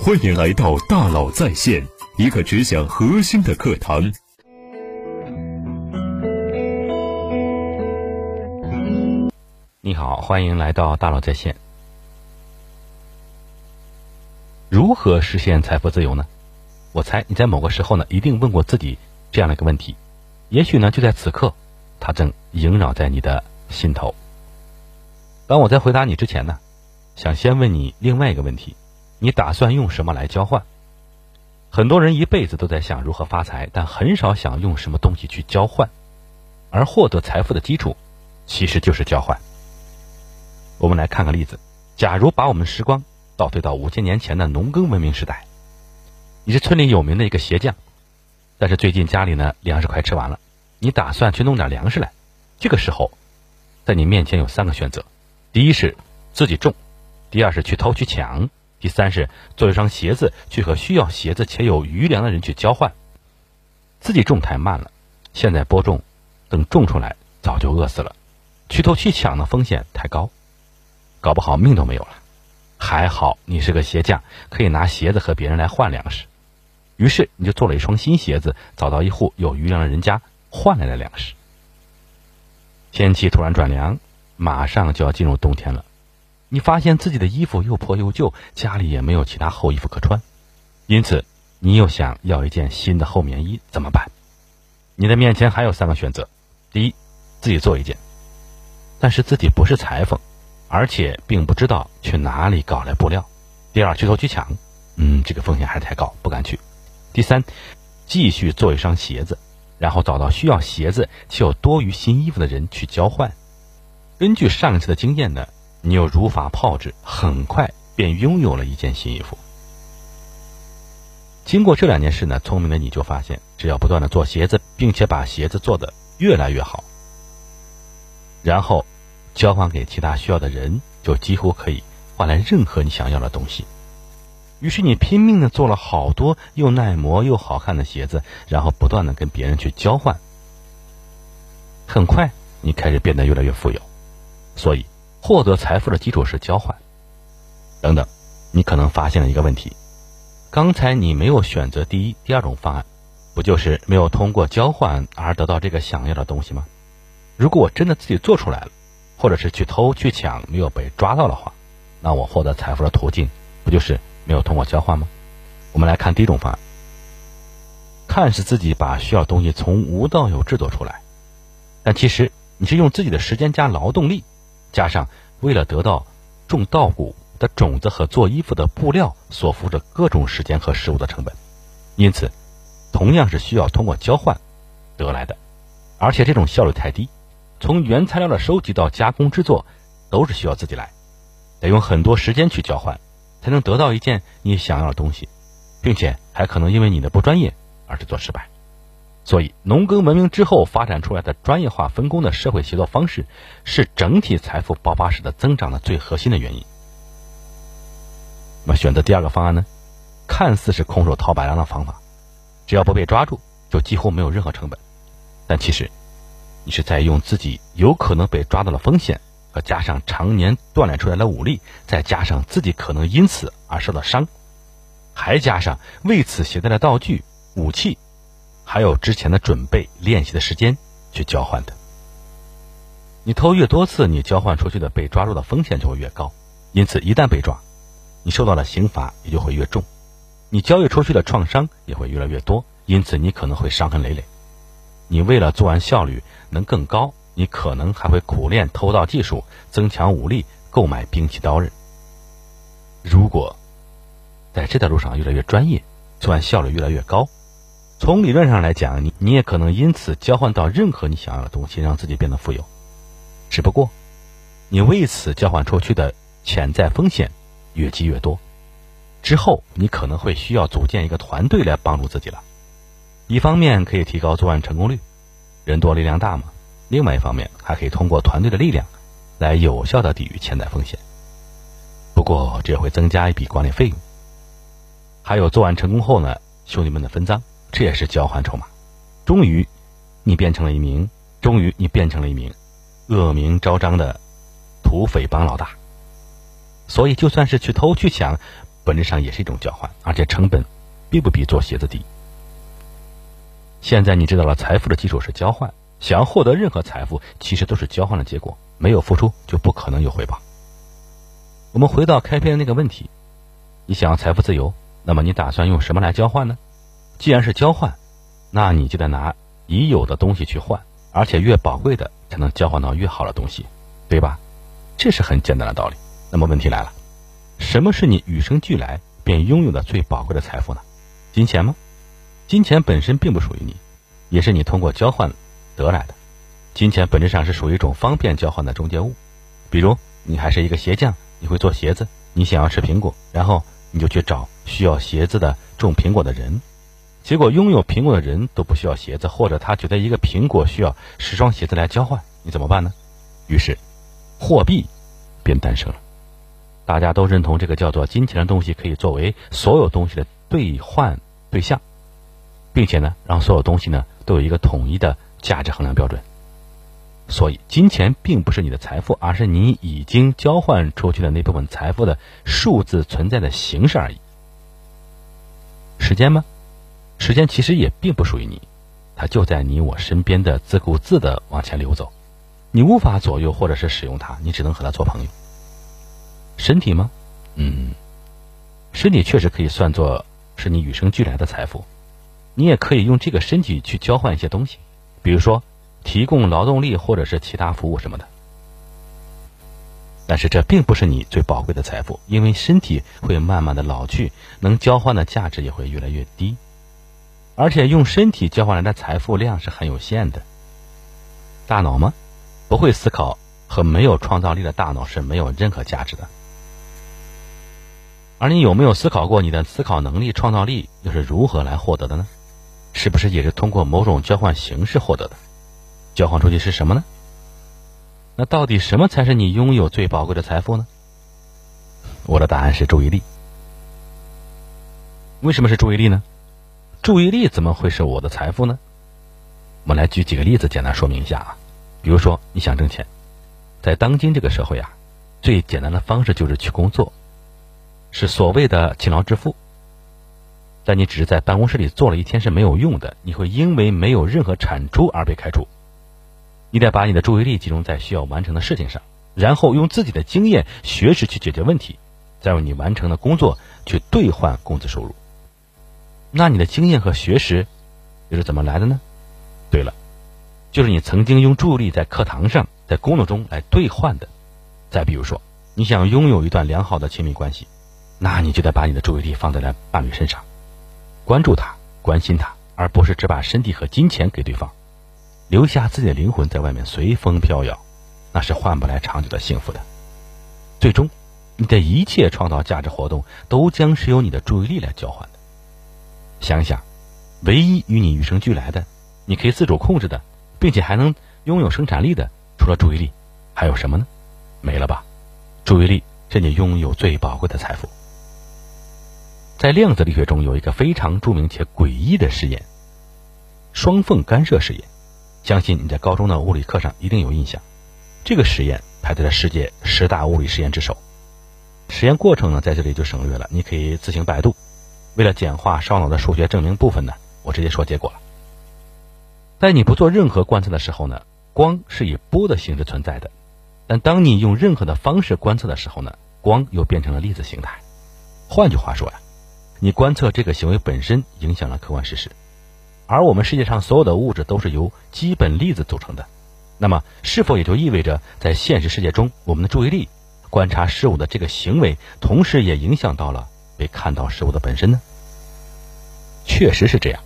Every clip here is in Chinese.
欢迎来到大佬在线，一个只讲核心的课堂。你好，欢迎来到大佬在线。如何实现财富自由呢？我猜你在某个时候呢，一定问过自己这样的一个问题。也许呢，就在此刻，它正萦绕在你的心头。当我在回答你之前呢，想先问你另外一个问题：你打算用什么来交换？很多人一辈子都在想如何发财，但很少想用什么东西去交换。而获得财富的基础，其实就是交换。我们来看个例子：假如把我们时光倒退到五千年前的农耕文明时代，你是村里有名的一个鞋匠，但是最近家里呢粮食快吃完了，你打算去弄点粮食来。这个时候，在你面前有三个选择。第一是自己种，第二是去偷去抢，第三是做一双鞋子去和需要鞋子且有余粮的人去交换。自己种太慢了，现在播种，等种出来早就饿死了。去偷去抢的风险太高，搞不好命都没有了。还好你是个鞋匠，可以拿鞋子和别人来换粮食。于是你就做了一双新鞋子，找到一户有余粮的人家换来了粮食。天气突然转凉。马上就要进入冬天了，你发现自己的衣服又破又旧，家里也没有其他厚衣服可穿，因此你又想要一件新的厚棉衣，怎么办？你的面前还有三个选择：第一，自己做一件，但是自己不是裁缝，而且并不知道去哪里搞来布料；第二，去偷去抢，嗯，这个风险还是太高，不敢去；第三，继续做一双鞋子，然后找到需要鞋子且有多余新衣服的人去交换。根据上次的经验呢，你又如法炮制，很快便拥有了一件新衣服。经过这两件事呢，聪明的你就发现，只要不断的做鞋子，并且把鞋子做的越来越好，然后交换给其他需要的人，就几乎可以换来任何你想要的东西。于是你拼命的做了好多又耐磨又好看的鞋子，然后不断的跟别人去交换。很快，你开始变得越来越富有。所以，获得财富的基础是交换。等等，你可能发现了一个问题：刚才你没有选择第一、第二种方案，不就是没有通过交换而得到这个想要的东西吗？如果我真的自己做出来了，或者是去偷去抢没有被抓到的话，那我获得财富的途径不就是没有通过交换吗？我们来看第一种方案，看似自己把需要东西从无到有制作出来，但其实你是用自己的时间加劳动力。加上为了得到种稻谷的种子和做衣服的布料所付的各种时间和食物的成本，因此同样是需要通过交换得来的，而且这种效率太低，从原材料的收集到加工制作都是需要自己来，得用很多时间去交换，才能得到一件你想要的东西，并且还可能因为你的不专业而制作失败。所以，农耕文明之后发展出来的专业化分工的社会协作方式，是整体财富爆发式的增长的最核心的原因。那么，选择第二个方案呢？看似是空手套白狼的方法，只要不被抓住，就几乎没有任何成本。但其实，你是在用自己有可能被抓到的风险，和加上常年锻炼出来的武力，再加上自己可能因此而受到伤，还加上为此携带的道具、武器。还有之前的准备练习的时间去交换的。你偷越多次，你交换出去的被抓住的风险就会越高。因此，一旦被抓，你受到的刑罚也就会越重，你交易出去的创伤也会越来越多。因此，你可能会伤痕累累。你为了作案效率能更高，你可能还会苦练偷盗技术，增强武力，购买兵器刀刃。如果在这条路上越来越专业，作案效率越来越高。从理论上来讲，你你也可能因此交换到任何你想要的东西，让自己变得富有。只不过，你为此交换出去的潜在风险越积越多，之后你可能会需要组建一个团队来帮助自己了。一方面可以提高作案成功率，人多力量大嘛；另外一方面还可以通过团队的力量来有效的抵御潜在风险。不过这也会增加一笔管理费用，还有作案成功后呢，兄弟们的分赃。这也是交换筹码。终于，你变成了一名，终于你变成了一名恶名昭彰的土匪帮老大。所以，就算是去偷去抢，本质上也是一种交换，而且成本并不比做鞋子低。现在你知道了，财富的基础是交换。想要获得任何财富，其实都是交换的结果。没有付出，就不可能有回报。我们回到开篇的那个问题：你想要财富自由，那么你打算用什么来交换呢？既然是交换，那你就得拿已有的东西去换，而且越宝贵的才能交换到越好的东西，对吧？这是很简单的道理。那么问题来了：什么是你与生俱来便拥有的最宝贵的财富呢？金钱吗？金钱本身并不属于你，也是你通过交换得来的。金钱本质上是属于一种方便交换的中介物。比如，你还是一个鞋匠，你会做鞋子，你想要吃苹果，然后你就去找需要鞋子的种苹果的人。结果，拥有苹果的人都不需要鞋子，或者他觉得一个苹果需要十双鞋子来交换，你怎么办呢？于是，货币便诞生了。大家都认同这个叫做金钱的东西可以作为所有东西的兑换对象。并且呢，让所有东西呢都有一个统一的价值衡量标准。所以，金钱并不是你的财富，而是你已经交换出去的那部分财富的数字存在的形式而已。时间吗？时间其实也并不属于你，它就在你我身边的自顾自的往前流走，你无法左右或者是使用它，你只能和它做朋友。身体吗？嗯，身体确实可以算作是你与生俱来的财富。你也可以用这个身体去交换一些东西，比如说提供劳动力或者是其他服务什么的。但是这并不是你最宝贵的财富，因为身体会慢慢的老去，能交换的价值也会越来越低，而且用身体交换来的财富量是很有限的。大脑吗？不会思考和没有创造力的大脑是没有任何价值的。而你有没有思考过，你的思考能力、创造力又是如何来获得的呢？是不是也是通过某种交换形式获得的？交换出去是什么呢？那到底什么才是你拥有最宝贵的财富呢？我的答案是注意力。为什么是注意力呢？注意力怎么会是我的财富呢？我们来举几个例子，简单说明一下啊。比如说，你想挣钱，在当今这个社会啊，最简单的方式就是去工作，是所谓的勤劳致富。但你只是在办公室里坐了一天是没有用的，你会因为没有任何产出而被开除。你得把你的注意力集中在需要完成的事情上，然后用自己的经验、学识去解决问题，再用你完成的工作去兑换工资收入。那你的经验和学识又是怎么来的呢？对了，就是你曾经用注意力在课堂上、在工作中来兑换的。再比如说，你想拥有一段良好的亲密关系，那你就得把你的注意力放在了伴侣身上。关注他，关心他，而不是只把身体和金钱给对方，留下自己的灵魂在外面随风飘摇，那是换不来长久的幸福的。最终，你的一切创造价值活动都将是由你的注意力来交换的。想想，唯一与你与生俱来的、你可以自主控制的，并且还能拥有生产力的，除了注意力，还有什么呢？没了吧？注意力是你拥有最宝贵的财富。在量子力学中有一个非常著名且诡异的实验——双缝干涉实验。相信你在高中的物理课上一定有印象。这个实验排在了世界十大物理实验之首。实验过程呢，在这里就省略了，你可以自行百度。为了简化烧脑的数学证明部分呢，我直接说结果了。在你不做任何观测的时候呢，光是以波的形式存在的；但当你用任何的方式观测的时候呢，光又变成了粒子形态。换句话说呀。你观测这个行为本身影响了客观事实，而我们世界上所有的物质都是由基本粒子组成的，那么是否也就意味着在现实世界中，我们的注意力观察事物的这个行为，同时也影响到了被看到事物的本身呢？确实是这样，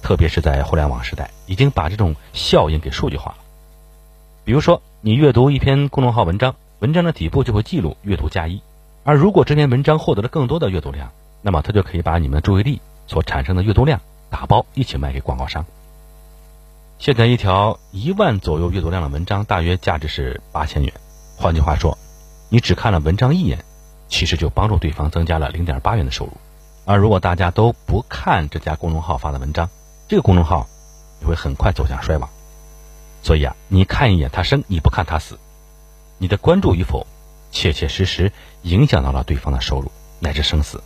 特别是在互联网时代，已经把这种效应给数据化了。比如说，你阅读一篇公众号文章，文章的底部就会记录阅读加一，而如果这篇文章获得了更多的阅读量，那么它就可以把你们的注意力所产生的阅读量打包一起卖给广告商。现在一条一万左右阅读量的文章大约价值是八千元。换句话说，你只看了文章一眼，其实就帮助对方增加了零点八元的收入。而如果大家都不看这家公众号发的文章，这个公众号也会很快走向衰亡。所以啊，你看一眼他生，你不看他死。你的关注与否，切切实实影响到了对方的收入。乃至生死。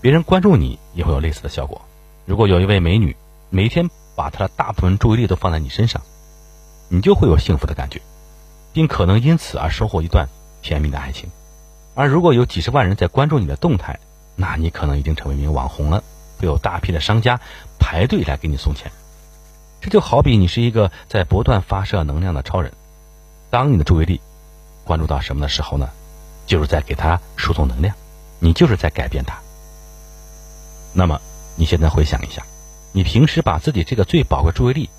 别人关注你也会有类似的效果。如果有一位美女每天把她的大部分注意力都放在你身上，你就会有幸福的感觉，并可能因此而收获一段甜蜜的爱情。而如果有几十万人在关注你的动态，那你可能已经成为一名网红了，会有大批的商家排队来给你送钱。这就好比你是一个在不断发射能量的超人，当你的注意力关注到什么的时候呢？就是在给他输送能量，你就是在改变他。那么你现在回想一下，你平时把自己这个最宝贵注意力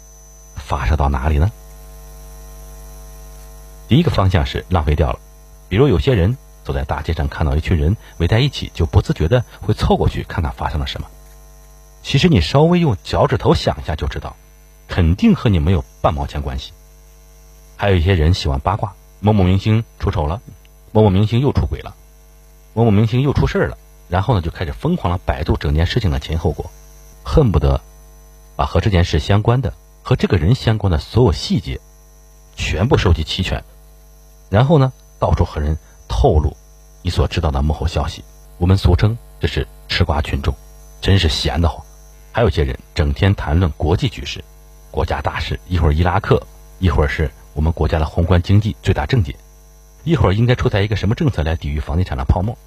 发射到哪里呢？第一个方向是浪费掉了，比如有些人走在大街上看到一群人围在一起，就不自觉的会凑过去看看发生了什么。其实你稍微用脚趾头想一下就知道，肯定和你没有半毛钱关系。还有一些人喜欢八卦，某某明星出丑了。某某明星又出轨了，某某明星又出事儿了，然后呢，就开始疯狂的百度整件事情的前后果，恨不得把和这件事相关的、和这个人相关的所有细节全部收集齐全，然后呢，到处和人透露你所知道的幕后消息。我们俗称这是吃瓜群众，真是闲得慌。还有些人整天谈论国际局势、国家大事，一会儿伊拉克，一会儿是我们国家的宏观经济最大症结。一会儿应该出台一个什么政策来抵御房地产的泡沫？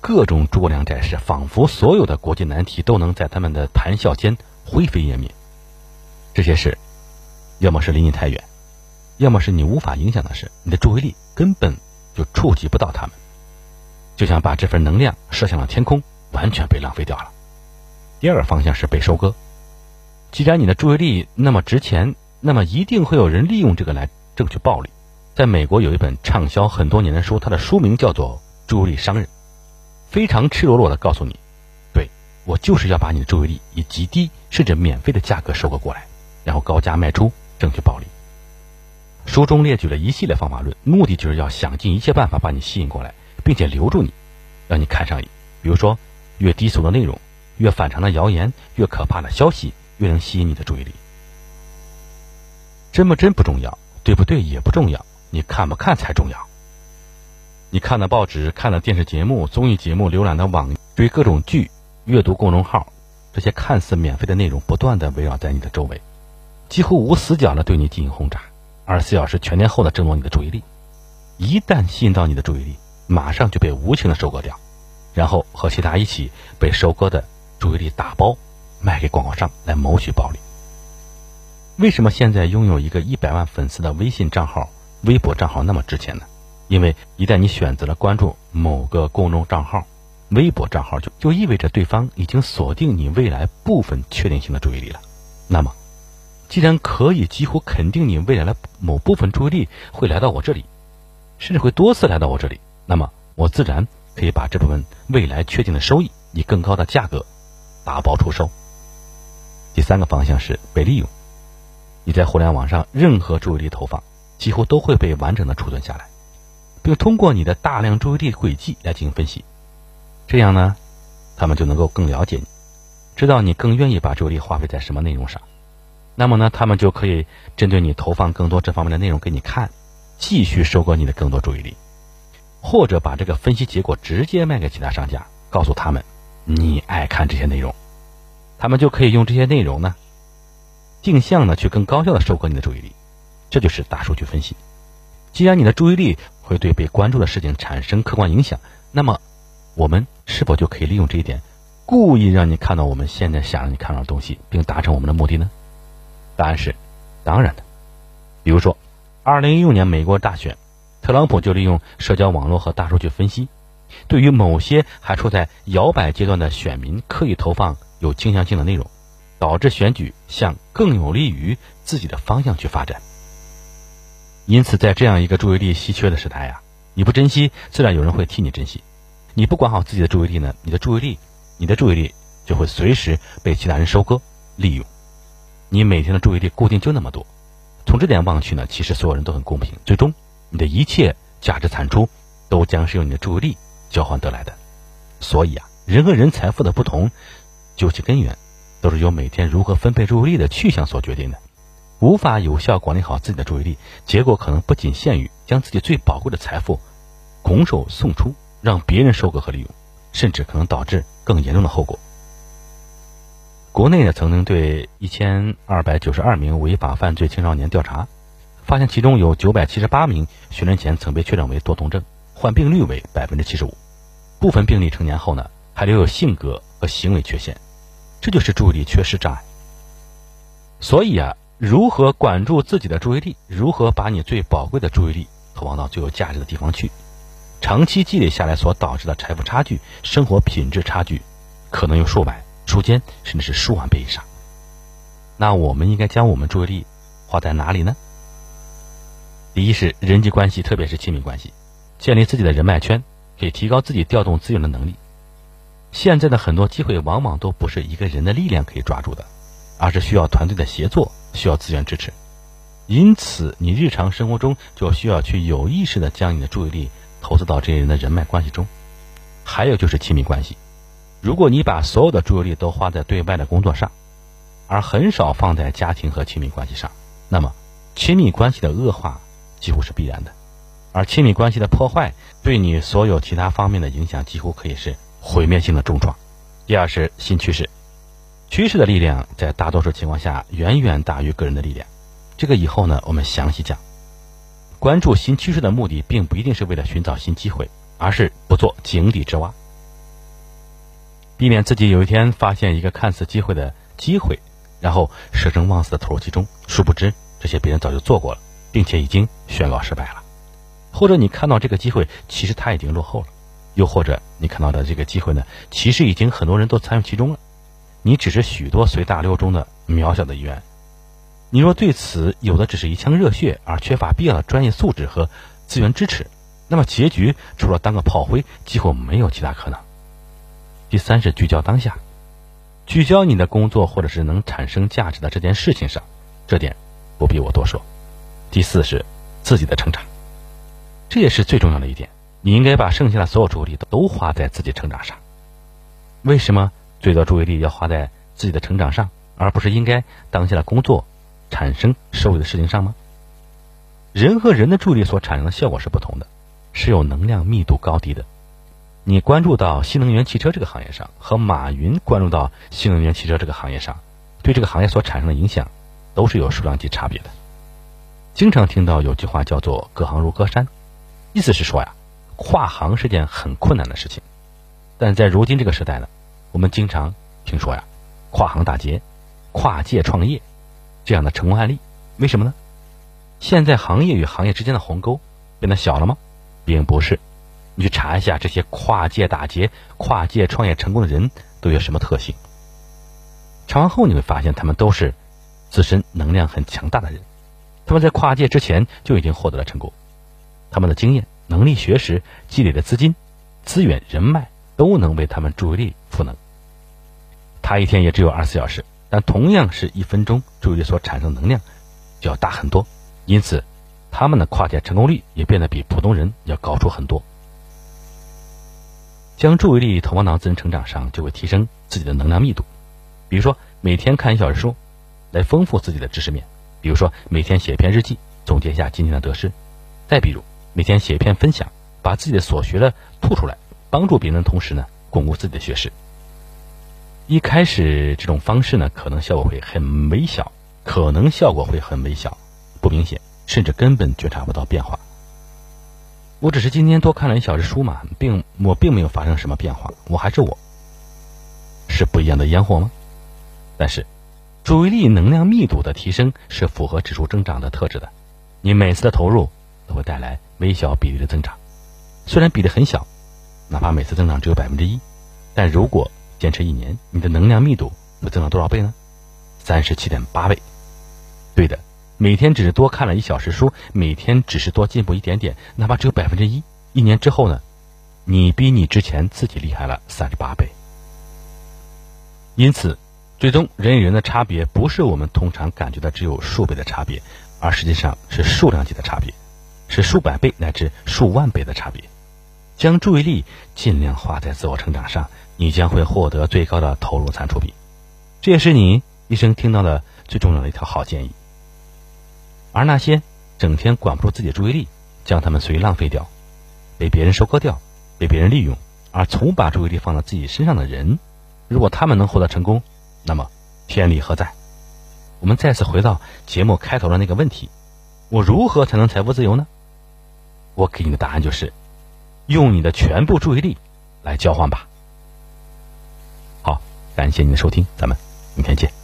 各种诸葛亮展示，仿佛所有的国际难题都能在他们的谈笑间灰飞烟灭。这些事，要么是离你太远，要么是你无法影响的事，你的注意力根本就触及不到他们，就像把这份能量射向了天空，完全被浪费掉了。第二个方向是被收割。既然你的注意力那么值钱，那么一定会有人利用这个来挣取暴利。在美国有一本畅销很多年的书，它的书名叫做《注意力商人》，非常赤裸裸的告诉你，对我就是要把你的注意力以极低甚至免费的价格收购过来，然后高价卖出，挣取暴利。书中列举了一系列方法论，目的就是要想尽一切办法把你吸引过来，并且留住你，让你看上瘾。比如说，越低俗的内容，越反常的谣言，越可怕的消息，越能吸引你的注意力。真不真不重要，对不对也不重要。你看不看才重要。你看的报纸、看的电视节目、综艺节目、浏览的网、追各种剧、阅读公众号，这些看似免费的内容，不断的围绕在你的周围，几乎无死角的对你进行轰炸，二十四小时全天候的争夺你的注意力。一旦吸引到你的注意力，马上就被无情的收割掉，然后和其他一起被收割的注意力打包卖给广告商来谋取暴利。为什么现在拥有一个一百万粉丝的微信账号？微博账号那么值钱呢？因为一旦你选择了关注某个公众账号，微博账号就就意味着对方已经锁定你未来部分确定性的注意力了。那么，既然可以几乎肯定你未来的某部分注意力会来到我这里，甚至会多次来到我这里，那么我自然可以把这部分未来确定的收益以更高的价格打包出售。第三个方向是被利用。你在互联网上任何注意力投放。几乎都会被完整的储存下来，并通过你的大量注意力轨迹来进行分析。这样呢，他们就能够更了解你，知道你更愿意把注意力花费在什么内容上。那么呢，他们就可以针对你投放更多这方面的内容给你看，继续收割你的更多注意力，或者把这个分析结果直接卖给其他商家，告诉他们你爱看这些内容，他们就可以用这些内容呢，定向的去更高效的收割你的注意力。这就是大数据分析。既然你的注意力会对被关注的事情产生客观影响，那么我们是否就可以利用这一点，故意让你看到我们现在想让你看到的东西，并达成我们的目的呢？答案是，当然的。比如说，二零一六年美国大选，特朗普就利用社交网络和大数据分析，对于某些还处在摇摆阶段的选民，刻意投放有倾向性的内容，导致选举向更有利于自己的方向去发展。因此，在这样一个注意力稀缺的时代呀，你不珍惜，自然有人会替你珍惜。你不管好自己的注意力呢，你的注意力，你的注意力就会随时被其他人收割、利用。你每天的注意力固定就那么多，从这点望去呢，其实所有人都很公平。最终，你的一切价值产出，都将是用你的注意力交换得来的。所以啊，人和人财富的不同，究其根源，都是由每天如何分配注意力的去向所决定的。无法有效管理好自己的注意力，结果可能不仅限于将自己最宝贵的财富拱手送出，让别人收割和利用，甚至可能导致更严重的后果。国内呢，曾经对一千二百九十二名违法犯罪青少年调查，发现其中有九百七十八名学龄前曾被确诊为多动症，患病率为百分之七十五。部分病例成年后呢，还留有性格和行为缺陷，这就是注意力缺失障碍。所以啊，如何管住自己的注意力，如何把你最宝贵的注意力投放到最有价值的地方去，长期积累下来所导致的财富差距、生活品质差距，可能有数百。数千甚至是数万倍以上，那我们应该将我们注意力花在哪里呢？第一是人际关系，特别是亲密关系，建立自己的人脉圈，可以提高自己调动资源的能力。现在的很多机会往往都不是一个人的力量可以抓住的，而是需要团队的协作，需要资源支持。因此，你日常生活中就需要去有意识的将你的注意力投资到这些人的人脉关系中。还有就是亲密关系。如果你把所有的注意力都花在对外的工作上，而很少放在家庭和亲密关系上，那么亲密关系的恶化几乎是必然的，而亲密关系的破坏对你所有其他方面的影响几乎可以是毁灭性的重创。第二是新趋势，趋势的力量在大多数情况下远远大于个人的力量，这个以后呢我们详细讲。关注新趋势的目的并不一定是为了寻找新机会，而是不做井底之蛙。避免自己有一天发现一个看似机会的机会，然后舍生忘死的投入其中，殊不知这些别人早就做过了，并且已经宣告失败了。或者你看到这个机会，其实它已经落后了；又或者你看到的这个机会呢，其实已经很多人都参与其中了，你只是许多随大流中的渺小的一员。你若对此有的只是一腔热血，而缺乏必要的专业素质和资源支持，那么结局除了当个炮灰，几乎没有其他可能。第三是聚焦当下，聚焦你的工作或者是能产生价值的这件事情上，这点不必我多说。第四是自己的成长，这也是最重要的一点。你应该把剩下的所有注意力都花在自己成长上。为什么最多注意力要花在自己的成长上，而不是应该当下的工作产生收益的事情上吗？人和人的注意力所产生的效果是不同的，是有能量密度高低的。你关注到新能源汽车这个行业上，和马云关注到新能源汽车这个行业上，对这个行业所产生的影响，都是有数量级差别的。经常听到有句话叫做“隔行如隔山”，意思是说呀，跨行是件很困难的事情。但在如今这个时代呢，我们经常听说呀，跨行打劫、跨界创业这样的成功案例。为什么呢？现在行业与行业之间的鸿沟变得小了吗？并不是。你去查一下这些跨界打劫、跨界创业成功的人都有什么特性？查完后你会发现，他们都是自身能量很强大的人。他们在跨界之前就已经获得了成功，他们的经验、能力、学识积累的资金、资源、人脉都能为他们注意力赋能。他一天也只有二十四小时，但同样是一分钟，注意力所产生的能量就要大很多。因此，他们的跨界成功率也变得比普通人要高出很多。将注意力投放到自身成长上，就会提升自己的能量密度。比如说，每天看一小时书，来丰富自己的知识面；比如说，每天写一篇日记，总结一下今天的得失；再比如，每天写一篇分享，把自己的所学的吐出来，帮助别人的同时呢，巩固自己的学识。一开始这种方式呢，可能效果会很微小，可能效果会很微小，不明显，甚至根本觉察不到变化。我只是今天多看了一小时书嘛，并我并没有发生什么变化，我还是我，是不一样的烟火吗？但是，注意力能量密度的提升是符合指数增长的特质的，你每次的投入都会带来微小比例的增长，虽然比例很小，哪怕每次增长只有百分之一，但如果坚持一年，你的能量密度会增长多少倍呢？三十七点八倍，对的。每天只是多看了一小时书，每天只是多进步一点点，哪怕只有百分之一，一年之后呢，你比你之前自己厉害了三十八倍。因此，最终人与人的差别不是我们通常感觉的只有数倍的差别，而实际上是数量级的差别，是数百倍乃至数万倍的差别。将注意力尽量花在自我成长上，你将会获得最高的投入产出比。这也是你一生听到的最重要的一条好建议。而那些整天管不住自己的注意力，将他们随意浪费掉，被别人收割掉，被别人利用，而从把注意力放到自己身上的人，如果他们能获得成功，那么天理何在？我们再次回到节目开头的那个问题：我如何才能财富自由呢？我给你的答案就是，用你的全部注意力来交换吧。好，感谢您的收听，咱们明天见。